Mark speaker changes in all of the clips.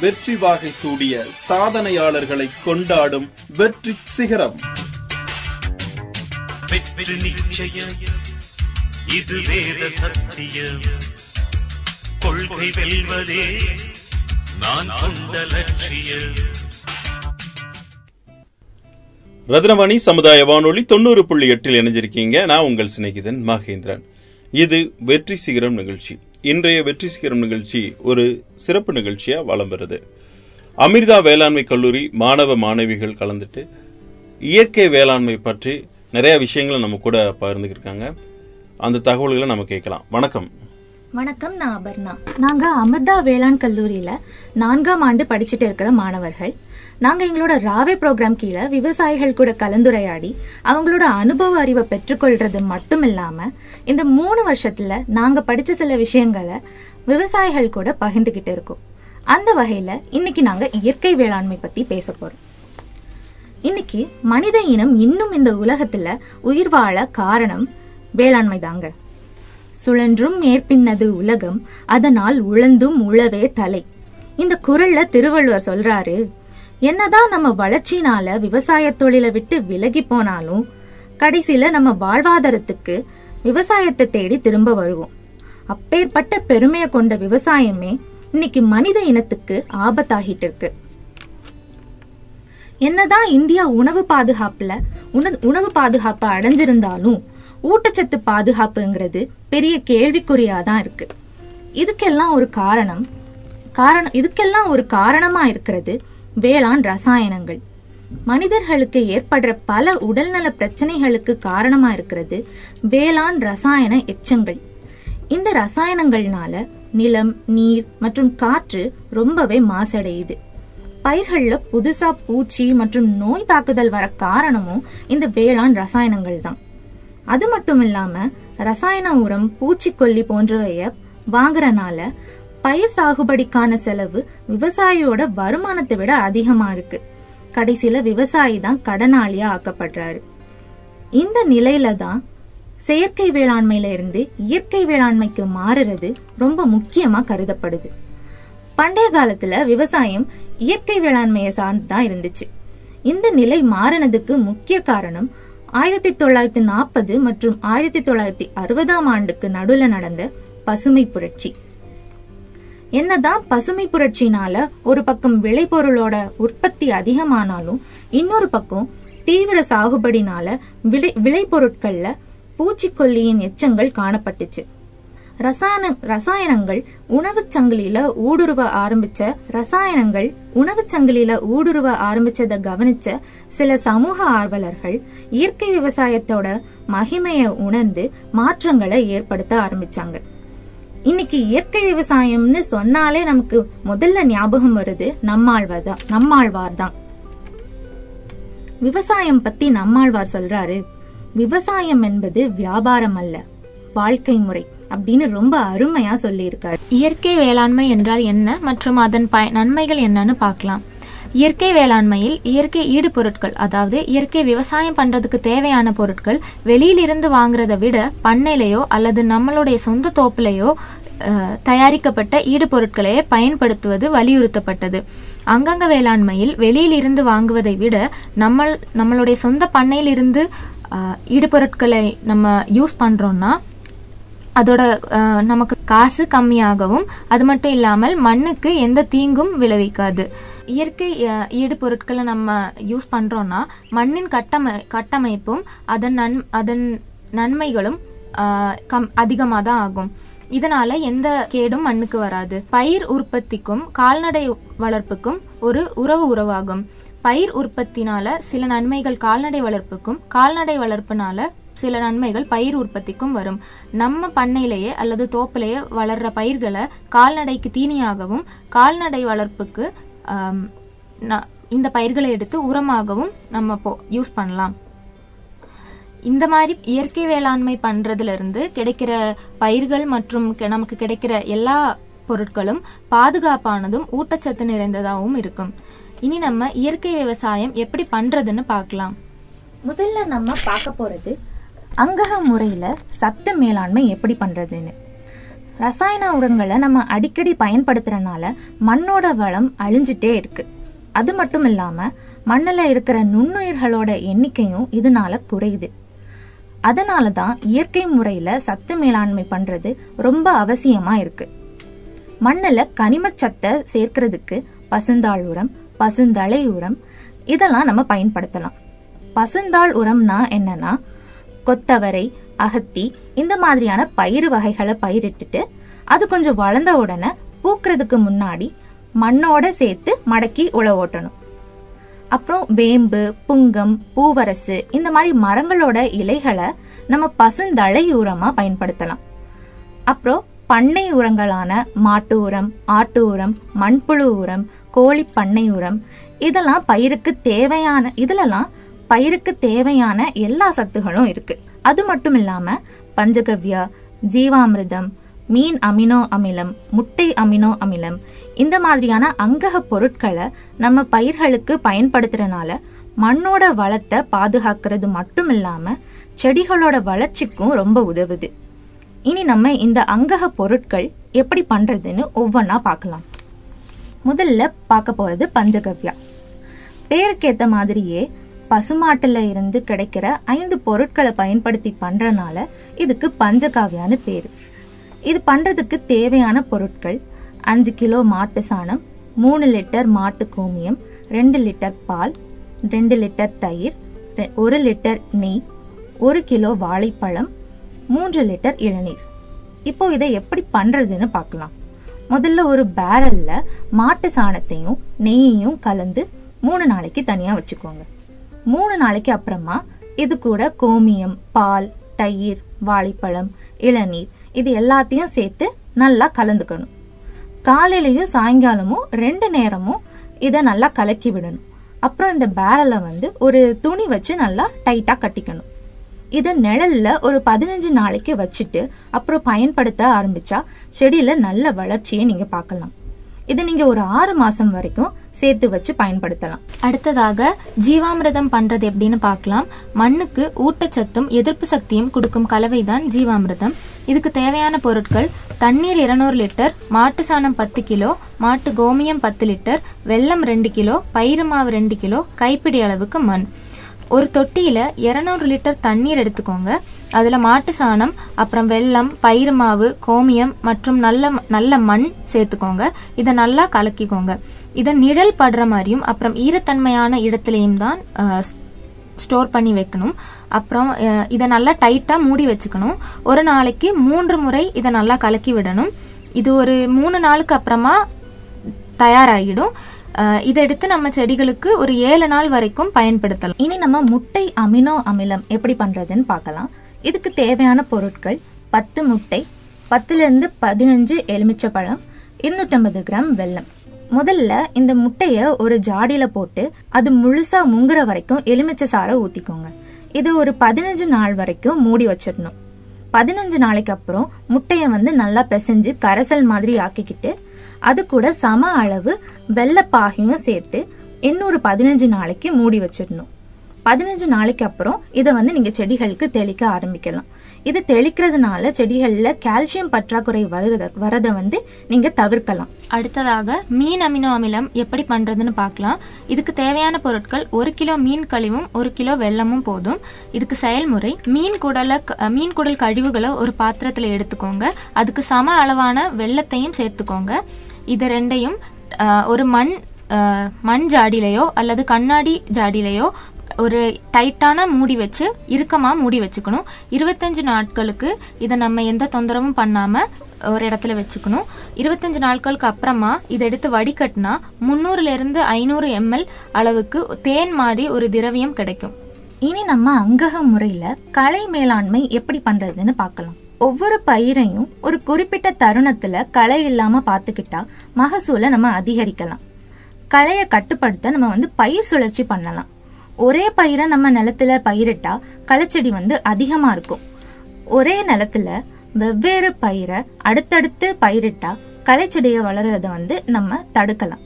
Speaker 1: வெற்றி வாகை சூடிய சாதனையாளர்களை கொண்டாடும் வெற்றி சிகரம்.
Speaker 2: வெற்றி நிச்சயம். இது வேத சத்தியம். கொள்கை வெல்வதே நான் கொண்ட லட்சியம்.
Speaker 1: ரத்னவாணி சமுதாய வானொலி தொண்ணூறு புள்ளி எட்டில் இணைஞ்சிருக்கீங்க. நான் உங்கள் சிநேகிதன் மகேந்திரன். இது வெற்றி சிகரம் நிகழ்ச்சி. இன்றைய வெற்றி சிகரம் நிகழ்ச்சி ஒரு சிறப்பு நிகழ்ச்சியாக வலம் வருது அமிர்தா வேளாண்மை கல்லூரி மாணவ மாணவிகள் கலந்துட்டு இயற்கை வேளாண்மை பற்றி நிறைய விஷயங்களை நம்ம கூட பகிர்ந்துக்கிருக்காங்க அந்த தகவல்களை நம்ம கேட்கலாம். வணக்கம்.
Speaker 3: வணக்கம் நான் அபர்ணா. நாங்க அமிர்தா வேளாண் கல்லூரியில நான்காம் ஆண்டு படிச்சுட்டு இருக்கிற மாணவர்கள். நாங்க எங்களோட ராவே ப்ரோக்ராம் கீழே விவசாயிகள் கூட கலந்துரையாடி அவங்களோட அனுபவ அறிவை பெற்றுக்கொள்றது மட்டும் இல்லாம இந்த மூணு வருஷத்துல நாங்க படிச்ச சில விஷயங்களை விவசாயிகள் கூட பகிர்ந்துகிட்டு இருக்கோம். அந்த வகையில இன்னைக்கு நாங்க இயற்கை வேளாண்மை பத்தி பேச போறோம். இன்னைக்கு மனித இனம் இன்னும் இந்த உலகத்துல உயிர் வாழ காரணம் வேளாண்மை தாங்க. சுழன்றும் மேற்பின்னது உலகம் அதனால் உழந்தும் உழவே தலை. இந்த குரல்ல திருவள்ளுவர் சொல்றாரு என்னதான் நம்ம வளர்ச்சினால விவசாய தொழிலை விட்டு விலகி போனாலும் கடைசியில நம்ம வாழ்வாதாரத்துக்கு விவசாயத்தை தேடி திரும்ப வருவோம். அப்பேற்பட்ட பெருமையை கொண்ட விவசாயமே இன்னைக்கு மனித இனத்துக்கு ஆபத்தாகிட்டு இருக்கு. என்னதான் இந்தியா உணவு பாதுகாப்புல உண- உணவு பாதுகாப்பு அடைஞ்சிருந்தாலும் ஊட்டச்சத்து பாதுகாப்புங்கிறது பெரிய கேள்விக்குறியாதான் இருக்கு. இதுக்கெல்லாம் ஒரு காரணம் காரணம் இதுக்கெல்லாம் ஒரு காரணமா இருக்கிறது வேளாண் ரசாயனங்கள். மனிதர்களுக்கு ஏற்படுற பல உடல்நல பிரச்சனைகளுக்கு காரணமா இருக்கிறது வேளாண் ரசாயன எச்சங்கள். இந்த ரசாயனங்கள்னால நிலம் நீர் மற்றும் காற்று ரொம்பவே மாசடையுது. பயிர்கள்ல புதுசா பூச்சி மற்றும் நோய் தாக்குதல் வர காரணமும் இந்த வேளாண் ரசாயனங்கள் தான் அது மட்டும் இல்லாம ரசாயன உரம் பூச்சிக்கொல்லி போன்றவைய வாங்குறனால பயிர் சாகுபடிக்கான செலவு விவசாயியோட வருமானத்தை விட அதிகமா இருக்கு. கடைசியில விவசாயி தான் கடனாளியா ஆக்கப்படுறாரு. இந்த நிலையில தான் செயற்கை வேளாண்மையில இருந்து இயற்கை வேளாண்மைக்கு மாறுறது ரொம்ப முக்கியமா கருதப்படுது. பண்டைய காலத்துல விவசாயம் இயற்கை வேளாண்மையை சார்ந்து தான் இருந்துச்சு. இந்த நிலை மாறினதுக்கு முக்கிய காரணம் ஆயிரத்தி தொள்ளாயிரத்தி நாற்பது மற்றும் ஆயிரத்தி தொள்ளாயிரத்தி அறுபதாம் ஆண்டுக்கு நடுவுல நடந்த பசுமை புரட்சி. என்னதான் பசுமை புரட்சினால ஒரு பக்கம் விளைபொருளோட உற்பத்தி அதிகமானாலும் இன்னொரு பக்கம் தீவிர சாகுபடினால விளை விளைபொருட்கள்ல பூச்சிக்கொல்லியின் எச்சங்கள் காணப்பட்டுச்சு. ரசாயன ரசாயனங்கள் உணவுச் சங்கிலியில ஊடுருவ ஆரம்பிச்ச ரசாயனங்கள் உணவுச் சங்கிலியில ஊடுருவ ஆரம்பிச்சத கவனிச்ச சில சமூக ஆர்வலர்கள் இயற்கை விவசாயத்தோட மகிமையை உணர்ந்து மாற்றங்களை ஏற்படுத்த ஆரம்பிச்சாங்க. இன்னைக்கு இயற்கை விவசாயம்னு சொன்னாலே நமக்கு முதல்ல ஞாபகம் வருது நம்மாழ்வார் தான் நம்மாழ்வார் தான் விவசாயம் பத்தி நம்மாழ்வார் சொல்றாரு. விவசாயம் என்பது வியாபாரம் அல்ல வாழ்க்கை முறை. அப்படின்னு ரொம்ப அருமையா சொல்லியிருக்காரு.
Speaker 4: இயற்கை வேளாண்மை என்றால் என்ன மற்றும் அதன் பய நன்மைகள் என்னன்னு பார்க்கலாம். இயற்கை வேளாண்மையில் இயற்கை ஈடுபொருட்கள் அதாவது இயற்கை விவசாயம் பண்றதுக்கு தேவையான பொருட்கள் வெளியிலிருந்து வாங்குறதை விட பண்ணையிலையோ அல்லது நம்மளுடைய சொந்த தோப்புலையோ தயாரிக்கப்பட்ட தயாரிக்கப்பட்ட ஈடுபொருட்களையே பயன்படுத்துவது வலியுறுத்தப்பட்டது. அங்கங்க வேளாண்மையில் வெளியில் இருந்து வாங்குவதை விட நம்ம நம்மளுடைய சொந்த பண்ணையில் இருந்து ஈடுபொருட்களை நம்ம யூஸ் பண்றோம்னா அதோட நமக்கு காசு கம்மியாகவும் அது மட்டும் இல்லாமல் மண்ணுக்கு எந்த தீங்கும் விளைவிக்காது. இயற்கை ஈடு பொருட்களை நம்ம யூஸ் பண்றோம்னா மண்ணின் கட்டமை கட்டமைப்பும் அதன் நன் அதன் நன்மைகளும் கம் அதிகமாக தான் ஆகும். இதனால எந்த கேடும் மண்ணுக்கு வராது. பயிர் உற்பத்திக்கும் கால்நடை வளர்ப்புக்கும் ஒரு உறவு உறவாகும். பயிர் உற்பத்தினால சில நன்மைகள் கால்நடை வளர்ப்புக்கும் கால்நடை வளர்ப்புனால சில நன்மைகள் பயிர் உற்பத்திக்கும் வரும். நம்ம பண்ணையிலேயே அல்லது தோப்பிலேயே வளர்ற பயிர்களை கால்நடைக்கு தீனியாகவும் கால்நடை வளர்ப்புக்கு ந- இந்த பயிர்களை எடுத்து உரமாகவும் நம்ம யூஸ் பண்ணலாம். இந்த மாதிரி இயற்கை வேளாண்மை பண்றதுல இருந்து கிடைக்கிற பயிர்கள் மற்றும் நமக்கு கிடைக்கிற எல்லா பொருட்களும் பாதுகாப்பானதும் ஊட்டச்சத்து நிறைந்ததாகவும் இருக்கும். இனி நம்ம இயற்கை விவசாயம் எப்படி பண்றதுன்னு பார்க்கலாம்.
Speaker 3: முதல்ல நம்ம பார்க்க போறது அங்கக முறையில் சத்து மேலாண்மை எப்படி பண்ணுறதுன்னு ரசாயன உரங்களை நம்ம அடிக்கடி பயன்படுத்துறனால மண்ணோட வளம் அழிஞ்சிட்டே இருக்கு. அது மட்டும் இல்லாமல் மண்ணில் இருக்கிற நுண்ணுயிர்களோட எண்ணிக்கையும் இதனால குறையுது. அதனால தான் இயற்கை முறையில் சத்து மேலாண்மை பண்ணுறது ரொம்ப அவசியமாக இருக்கு. மண்ணில் கனிமச்சத்தை சேர்க்கறதுக்கு பசுந்தாள் உரம் பசுந்தலை உரம் இதெல்லாம் நம்ம பயன்படுத்தலாம். பசுந்தாள் உரம்னா என்னன்னா கொத்தவரை அகத்தி இந்த மாதிரியான பயிர் வகைகளை பயிரிட்டுட்டு அது கொஞ்சம் வளர்ந்த உடனே பூக்கிறதுக்கு முன்னாடி மண்ணோட சேர்த்து மடக்கி உழ ஓட்டணும். அப்புறம் வேம்பு புங்கம் பூவரசு இந்த மாதிரி மரங்களோட இலைகளை நம்ம பசுந்தழை உரமா பயன்படுத்தலாம். அப்புறம் பண்ணை உரங்களான மாட்டு உரம் ஆட்டு உரம் மண்புழு உரம் கோழி பண்ணை உரம் இதெல்லாம் பயிருக்கு தேவையான இதுலலாம் பயிருக்கு தேவையான எல்லா சத்துகளும் இருக்கு. அது மட்டும் இல்லாம பஞ்சகவ்யா ஜீவாமிர்தம் மீன் அமினோ அமிலம் முட்டை அமினோ அமிலம் இந்த மாதிரியான அங்கக பொருட்களை நம்ம பயிர்களுக்கு பயன்படுத்துறனால மண்ணோட வளத்தை பாதுகாக்கிறது மட்டும் இல்லாம செடிகளோட வளர்ச்சிக்கும் ரொம்ப உதவுது. இனி நம்ம இந்த அங்கக பொருட்கள் எப்படி பண்றதுன்னு ஒவ்வொன்றா பார்க்கலாம். முதல்ல பார்க்க போறது பஞ்சகவ்யா. பேருக்கேத்த மாதிரியே பசுமாட்டுல இருந்து கிடைக்கிற ஐந்து பொருட்களை பயன்படுத்தி பண்றனால இதுக்கு பஞ்சகாவியான்னு பேர். இது பண்றதுக்கு தேவையான பொருட்கள் அஞ்சு கிலோ மாட்டு சாணம் மூணு லிட்டர் மாட்டு கோமியம் ரெண்டு லிட்டர் பால் ரெண்டு லிட்டர் தயிர் ரெ- ஒரு லிட்டர் நெய் ஒரு கிலோ வாழைப்பழம் மூன்று லிட்டர் இளநீர். இப்போ இதை எப்படி பண்றதுன்னு பார்க்கலாம் முதல்ல ஒரு பேரல்ல மாட்டு சாணத்தையும் நெய்யையும் கலந்து மூணு நாளைக்கு தனியாக வச்சுக்கோங்க. மூணு நாளைக்கு அப்புறமா இது கூட கோமியம் பால் தயிர் வாழைப்பழம் இளநீர் இது எல்லாத்தையும் சேர்த்து நல்லா கலந்துக்கணும். காலையிலையும் சாயங்காலமும் ரெண்டு நேரமும் இதை நல்லா கலக்கி விடணும். அப்புறம் இந்த பேரலை வந்து ஒரு துணி வச்சு நல்லா டைட்டாக கட்டிக்கணும். இதை நிழல்ல ஒரு பதினஞ்சு நாளைக்கு வச்சுட்டு அப்புறம் பயன்படுத்த ஆரம்பிச்சா செடியில நல்ல வளர்ச்சியை நீங்க பார்க்கலாம். இதை நீங்க ஒரு ஆறு மாசம் வரைக்கும் சேர்த்து வச்சு பயன்படுத்தலாம்.
Speaker 4: அடுத்ததாக ஜீவாமிரதம் பண்றது எப்படின்னு பார்க்கலாம். மண்ணுக்கு ஊட்டச்சத்தும் எதிர்ப்பு சக்தியும் கொடுக்கும் கலவைதான் ஜீவாமிரதம். இதுக்கு தேவையான பொருட்கள் தண்ணீர் 200 லிட்டர் மாட்டு சாணம் பத்து கிலோ மாட்டு கோமியம் பத்து லிட்டர் வெல்லம் ரெண்டு கிலோ பயிறு மாவு ரெண்டு கிலோ கைப்பிடி அளவுக்கு மண். ஒரு தொட்டியில 200 லிட்டர் தண்ணீர் எடுத்துக்கோங்க. அதுல மாட்டு சாணம் அப்புறம் வெல்லம் பயிறு மாவு கோமியம் மற்றும் நல்ல நல்ல மண் சேர்த்துக்கோங்க. இதை நல்லா கலக்கிக்கோங்க. இதை நிழல் படுற மாதிரியும் அப்புறம் ஈரத்தன்மையான இடத்துலையும் தான் ஸ்டோர் பண்ணி வைக்கணும். அப்புறம் இதை நல்லா டைட்டா மூடி வச்சுக்கணும். ஒரு நாளைக்கு மூன்று முறை இதை நல்லா கலக்கி விடணும். இது ஒரு மூணு நாளுக்கு அப்புறமா தயாராகிடும். இதை எடுத்து நம்ம செடிகளுக்கு ஒரு ஏழு நாள் வரைக்கும் பயன்படுத்தலாம்.
Speaker 3: இனி நம்ம முட்டை அமினோ அமிலம் எப்படி பண்றதுன்னு பார்க்கலாம். இதுக்கு தேவையான பொருட்கள் பத்து முட்டை பத்துல இருந்து பதினஞ்சு எலுமிச்சப்பழம் இருநூற்றம்பது கிராம் வெல்லம். முதல்ல இந்த முட்டைய ஒரு ஜாடியில போட்டு அது முழுசா முங்குற வரைக்கும் எலுமிச்சை சாறை ஊத்திக்கோங்க. இது ஒரு பதினஞ்சு நாள் வரைக்கும் மூடி வச்சிடணும். பதினஞ்சு நாளைக்கு அப்புறம் முட்டையை வந்து நல்லா பிசைஞ்சு கரைசல் மாதிரி ஆக்கிக்கிட்டு அது கூட சம அளவு வெள்ளப்பாகையும் சேர்த்து இன்னொரு பதினஞ்சு நாளைக்கு மூடி வச்சிடணும். பதினஞ்சு நாளைக்கு அப்புறம் இதை வந்து நீங்க செடிகளுக்கு தெளிக்க ஆரம்பிக்கலாம். இது தெளிக்கிறதுனால செடிகளில் கால்சியம் பற்றாக்குறை வருத வரதை வந்து நீங்க தவிர்க்கலாம்.
Speaker 4: அடுத்ததாக மீன் அமினோ அமிலம் எப்படி பண்றதுன்னு பார்க்கலாம். இதுக்கு தேவையான பொருட்கள் ஒரு கிலோ மீன் கழிவும் ஒரு கிலோ வெல்லமும் போதும். இதுக்கு செயல்முறை மீன் குடலை க- மீன் குடல் கழிவுகளை ஒரு பாத்திரத்துல எடுத்துக்கோங்க. அதுக்கு சம அளவான வெள்ளத்தையும் சேர்த்துக்கோங்க. இது ரெண்டையும் ஒரு மண் மண் ஜாடியிலையோ அல்லது கண்ணாடி ஜாடியிலையோ ஒரு டைட்டான மூடி வச்சு இறுக்கமாக மூடி வச்சுக்கணும். இருபத்தஞ்சு நாட்களுக்கு இதை நம்ம எந்த தொந்தரவும் பண்ணாமல் ஒரு இடத்துல வச்சுக்கணும். இருபத்தஞ்சு நாட்களுக்கு அப்புறமா இதை எடுத்து வடிகட்டினா முந்நூறுலேருந்து ஐநூறு எம்எல் அளவுக்கு தேன் மாதிரி ஒரு திரவியம் கிடைக்கும்.
Speaker 3: இனி நம்ம அங்கக முறையில் கலை மேலாண்மை எப்படி பண்ணுறதுன்னு பார்க்கலாம். ஒவ்வொரு பயிரையும் ஒரு குறிப்பிட்ட தருணத்துல களை இல்லாம பாத்துக்கிட்டா மகசூலை நம்ம அதிகரிக்கலாம். களையை கட்டுப்படுத்த நம்ம வந்து பயிர் சுழற்சி பண்ணலாம். ஒரே பயிரை நம்ம நிலத்துல பயிரிட்டா களைச்செடி வந்து அதிகமா இருக்கும். ஒரே நிலத்துல வெவ்வேறு பயிரை அடுத்தடுத்து பயிரிட்டா களைச்செடியை வளர்றத வந்து நம்ம தடுக்கலாம்.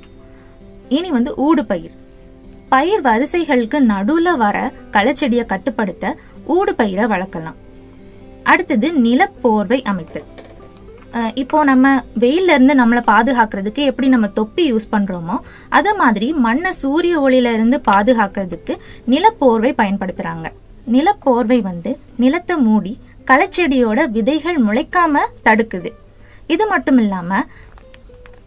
Speaker 3: இனி வந்து ஊடு பயிர். பயிர் வரிசைகளுக்கு நடுவுல வர களைச்செடியை கட்டுப்படுத்த ஊடு பயிரை வளர்க்கலாம். அடுத்தது நிலப்போர்வை அமைத்தல் இப்போ நம்ம வெயில்ல இருந்து நம்மளை பாதுகாக்கிறதுக்கு எப்படி நம்ம தொப்பி யூஸ் பண்றோமோ அத மாதிரி மண்ணை சூரிய ஒளியில இருந்து பாதுகாக்கிறதுக்கு நிலப்போர்வை பயன்படுத்துறாங்க. நிலப்போர்வை வந்து நிலத்தை மூடி களைச்செடியோட விதைகள் முளைக்காம தடுக்குது. இது மட்டும் இல்லாம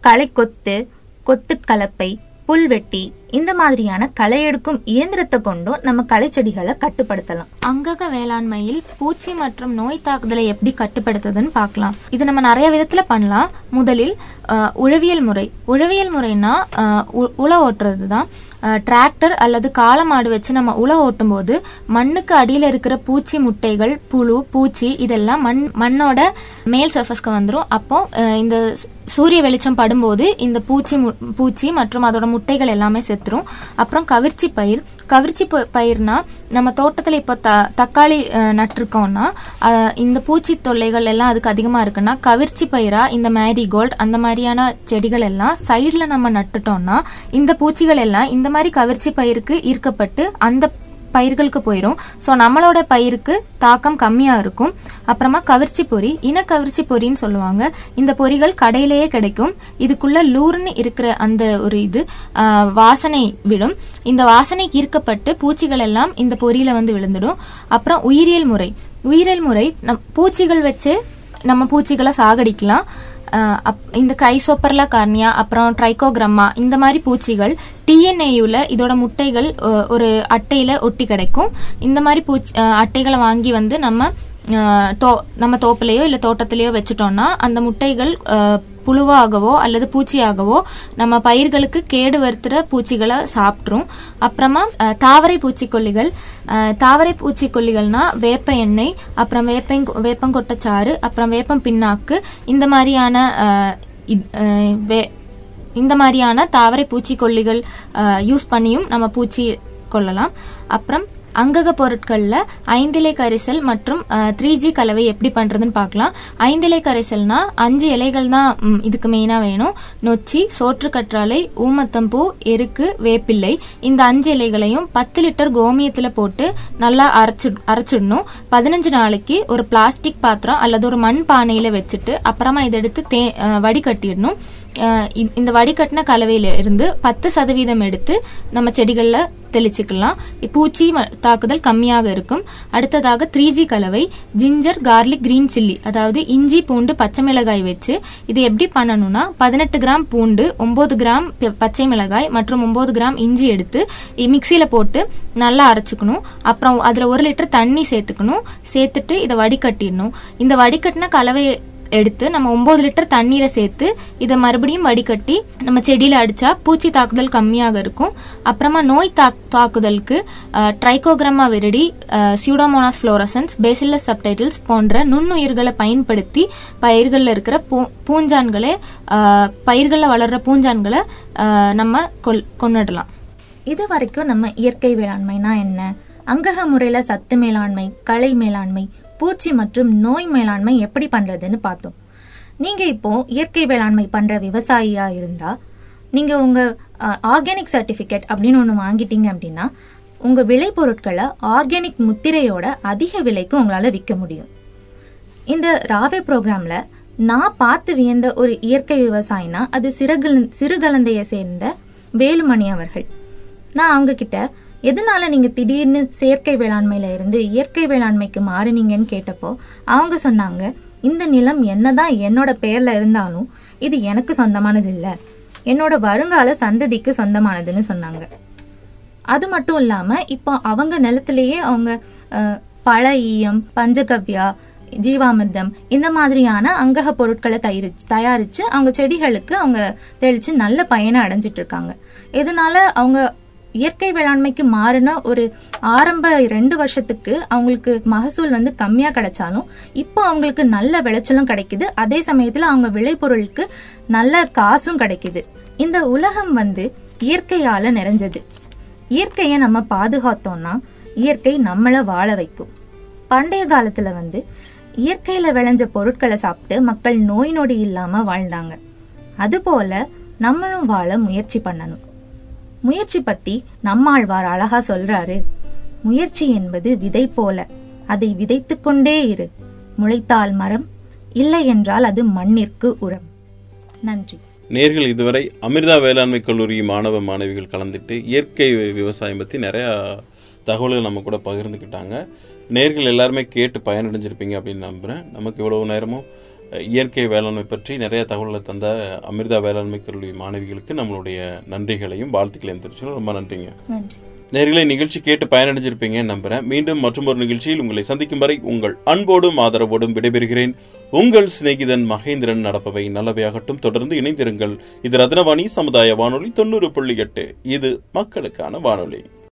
Speaker 3: களை கொத்து கொத்து கலப்பை புல்வெட்டி இந்த மாதிரியான களை எடுக்கும் இயந்திரத்தை கொண்டும் நம்ம களைச்செடிகளை கட்டுப்படுத்தலாம்.
Speaker 4: அங்கக வேளாண்மையில் பூச்சி மற்றும் நோய் தாக்குதலை எப்படி கட்டுப்படுத்துதுன்னு பார்க்கலாம். இது நம்ம நிறைய விதத்துல பண்ணலாம். முதலில் உழவியல் முறை. உழவியல் முறைனா உ- உழ ஓட்டுறது தான் டிராக்டர் அல்லது காளை மாடு வச்சு நம்ம உழ ஓட்டும் போது மண்ணுக்கு அடியில் இருக்கிற பூச்சி முட்டைகள் புழு பூச்சி இதெல்லாம் மண் மண்ணோட மேல் சர்ஃபஸ்க்கு வந்துடும் அப்போ இந்த சூரிய வெளிச்சம் படும்போது இந்த பூச்சி மு- பூச்சி மற்றும் அதோட முட்டைகள் எல்லாமே செத்துரும். அப்புறம் கவிர்ச்சி பயிர். கவிர்ச்சி ப- பயிர்னா நம்ம தோட்டத்தில் இப்போ த தக்காளி நட்டிருக்கோம்னா இந்த பூச்சி தொல்லைகள் எல்லாம் அதுக்கு அதிகமாக இருக்குன்னா கவிர்ச்சி பயிரா இந்த மேரிகோல்ட் அந்த மாதிரியான செடிகள் எல்லாம் சைடில் நம்ம நட்டுட்டோம்னா இந்த பூச்சிகள் எல்லாம் இந்த மாதிரி கவிர்ச்சி பயிருக்கு ஈர்க்கப்பட்டு அந்த பயிர்களுக்கு போயிடும் ஸோ நம்மளோட பயிருக்கு தாக்கம் கம்மியாக இருக்கும். அப்புறமா கவிர்ச்சி பொறி இன கவிர்ச்சி பொறின்னு சொல்லுவாங்க. இந்த பொறிகள் கடையிலேயே கிடைக்கும். இதுக்குள்ள லூர்னு இருக்கிற அந்த ஒரு இது வாசனை விடும். இந்த வாசனை ஈர்க்கப்பட்டு பூச்சிகள் எல்லாம் இந்த பொறியில வந்து விழுந்துடும். அப்புறம் உயிரியல் முறை. உயிரியல் முறை நம் பூச்சிகள் வச்சு நம்ம பூச்சிகளை சாகடிக்கலாம். இந்த கிரைசோப்பர்லா கார்னியா அப்புறம் ட்ரைகோகிரம்மா இந்த மாதிரி பூச்சிகள் டிஎன்ஏயுல இதோட முட்டைகள் ஒரு அட்டையில ஒட்டி கிடைக்கும். இந்த மாதிரி பூச்சி அட்டைகளை வாங்கி வந்து நம்ம தோ நம்ம தோப்புலையோ இல்லை தோட்டத்திலேயோ வச்சுட்டோம்னா அந்த முட்டைகள் புழுவாகவோ அல்லது பூச்சியாகவோ நம்ம பயிர்களுக்கு கேடு வருத்துற பூச்சிகளை சாப்பிட்ரும். அப்புறமா தாவரை பூச்சிக்கொல்லிகள். தாவரை பூச்சிக்கொல்லிகள்னா வேப்ப எண்ணெய் அப்புறம் வேப்பங் வேப்பங்கொட்டச்சாறு அப்புறம் வேப்பம் பின்னாக்கு இந்த மாதிரியான வே- இந்த மாதிரியான தாவரை பூச்சிக்கொல்லிகள் யூஸ் பண்ணியும் நம்ம பூச்சி கொள்ளலாம் அப்புறம் அங்கக பொருட்களில் ஐந்திலை கரைசல் மற்றும் த்ரீ ஜி கலவை எப்படி பண்ணுறதுன்னு பார்க்கலாம். ஐந்திலை கரைசல்னா அஞ்சு இலைகள் தான் இதுக்கு மெயினாக வேணும். நொச்சி சோற்று கற்றாழை ஊமத்தம்பூ எருக்கு வேப்பிள்ளை. இந்த அஞ்சு இலைகளையும் பத்து லிட்டர் கோமியத்தில் போட்டு நல்லா அரைச்சு அரைச்சிடணும். பதினஞ்சு நாளைக்கு ஒரு பிளாஸ்டிக் பாத்திரம் அல்லது ஒரு மண் பானையில் வச்சுட்டு அப்புறமா இதை எடுத்து தே வடிகட்டிடணும். இந்த வடிகட்டின கலவையில இருந்து பத்து சதவீதம் எடுத்து நம்ம செடிகளில் தெளிச்சுக்கலாம். பூச்சி ம- தாக்குதல் கம்மியாக இருக்கும். அடுத்ததாக த்ரீ ஜி கலவை ஜிஞ்சர் கார்லிக் கிரீன் சில்லி அதாவது இஞ்சி பூண்டு பச்சை மிளகாய் வச்சு இது எப்படி பண்ணணும்னா பதினெட்டு கிராம் பூண்டு ஒன்பது கிராம் ப- பச்சை மிளகாய் மற்றும் ஒன்பது கிராம் இஞ்சி எடுத்து மிக்சியில போட்டு நல்லா அரைச்சுக்கணும். அப்புறம் அதுல ஒரு லிட்டர் தண்ணி சேர்த்துக்கணும். சேர்த்துட்டு இதை வடிகட்டிடணும். இந்த வடிகட்டின கலவையை எடுத்து நம்ம ஒன்பது லிட்டர் தண்ணீரை சேர்த்து இதை மறுபடியும் வடிகட்டி நம்ம செடியில் அடிச்சா பூச்சி தாக்குதல் கம்மியாக இருக்கும். அப்புறமா நோய் தாக்- தாக்குதலுக்கு Trichogramma viride Pseudomonas fluorescens Bacillus subtilis போன்ற நுண்ணுயிர்களை பயன்படுத்தி பயிர்களில் இருக்கிற பூ- பூஞ்சான்களை பயிர்களில் வளர்கிற பூஞ்சான்களை நம்ம கொல் கொண்டுடலாம்
Speaker 3: இது வரைக்கும் நம்ம இயற்கை வேளாண்மைனா என்ன? அங்கக முறையில் சத்து மேலாண்மை கலை மேலாண்மை பூச்சி மற்றும் நோய் மேலாண்மை எப்படி பண்றதுன்னு பார்த்தோம். நீங்க இப்போ இயற்கை வேளாண்மை பண்ற விவசாயியா இருந்தா நீங்க உங்க ஆர்கானிக் சர்டிபிகேட் அப்படின்னு ஒன்று வாங்கிட்டீங்க அப்படின்னா உங்க விளைபொருட்களை ஆர்கானிக் முத்திரையோட அதிக விலைக்கு உங்களால விற்க முடியும். இந்த ராவே ப்ரோக்ராம்ல நான் பார்த்து வியந்த ஒரு இயற்கை விவசாயினா அது சிறுகல சிறுகலந்தையை சேர்ந்த வேலுமணி அவர்கள். நான் அவங்க கிட்ட எதனால நீங்க திடீர்னு செயற்கை வேளாண்மையில இருந்து இயற்கை வேளாண்மைக்கு மாறினீங்கன்னு கேட்டப்போ அவங்க சொன்னாங்க இந்த நிலம் என்னதான் என்னோட பேரில் இருந்தாலும் இது எனக்கு சொந்தமானது இல்ல. என்னோட வருங்கால சந்ததிக்கு சொந்தமானதுன்னு சொன்னாங்க. அது மட்டும் இல்லாம இப்போ அவங்க நிலத்திலேயே அவங்க பழ ஈயம் பஞ்சகவ்யா ஜீவாமிர்தம் இந்த மாதிரியான அங்கக பொருட்களை தயாரிச்சு தயாரிச்சு அவங்க செடிகளுக்கு அவங்க தெளிச்சு நல்ல பயனை அடைஞ்சிட்டு இருக்காங்க. இதனால அவங்க இயற்கை வேளாண்மைக்கு மாறின ஒரு ஆரம்ப ரெண்டு வருஷத்துக்கு அவங்களுக்கு மகசூல் வந்து கம்மியா கிடைச்சாலும் இப்போ அவங்களுக்கு நல்ல விளைச்சலும் கிடைக்குது. அதே சமயத்துல அவங்க விளைபொருளுக்கு நல்ல காசும் கிடைக்குது. இந்த உலகம் வந்து இயற்கையால நிறைஞ்சது. இயற்கையை நம்ம பாதுகாத்தோம்னா இயற்கை நம்மளை வாழ வைக்கும். பண்டைய காலத்துல வந்து இயற்கையில விளைஞ்ச பொருட்களை சாப்பிட்டு மக்கள் நோய் நொடி இல்லாம வாழ்ந்தாங்க. அதுபோல நம்மளும் வாழ முயற்சி பண்ணணும். முயற்சி பத்தி நம்மாழ்வார் அழகா சொல்றாரு. முயற்சி என்பது விதை போல. அதை விதைத்து கொண்டே இரு. முளைத்தால் மரம் இல்லை என்றால் அது மண்ணிற்கு உரம். நன்றி.
Speaker 1: நேர்கள் இதுவரை அமிர்தா வேளாண்மை கல்லூரி மாணவ மாணவிகள் கலந்துட்டு இயற்கை விவசாயம் பற்றி நிறையா தகவல்கள் நம்ம கூட பகிர்ந்துக்கிட்டாங்க. நேர்கள் எல்லாருமே கேட்டு பயனடைஞ்சிருப்பீங்க அப்படின்னு நம்புகிறேன் நமக்கு இவ்வளவு நேரமும் இயற்கை வேளாண்மை பற்றி நிறைய தகவல்களை தந்த அமிர்தா வேளாண்மை கல்லூரி மாணவிகளுக்கு நம்மளுடைய நன்றிகளையும் வாழ்த்துக்களையும் தெரிவிச்சோம் ரொம்ப நன்றிங்க.
Speaker 3: நன்றி.
Speaker 1: நேர்களை நிகழ்ச்சி கேட்டு பயனடைஞ்சிருப்பீங்கன்னு நம்புறேன். மீண்டும் மற்றொரு நிகழ்ச்சியில் உங்களை சந்திக்கும் வரை உங்கள் அன்போடும் ஆதரவோடும் விடைபெறுகிறேன். உங்கள் சிநேகிதன் மகேந்திரன் நடப்பவை நல்லவையாகட்டும். தொடர்ந்து இணைந்திருங்கள். இது ரத்னவாணி சமுதாய வானொலி தொண்ணூறு புள்ளி எட்டு. இது மக்களுக்கான வானொலி.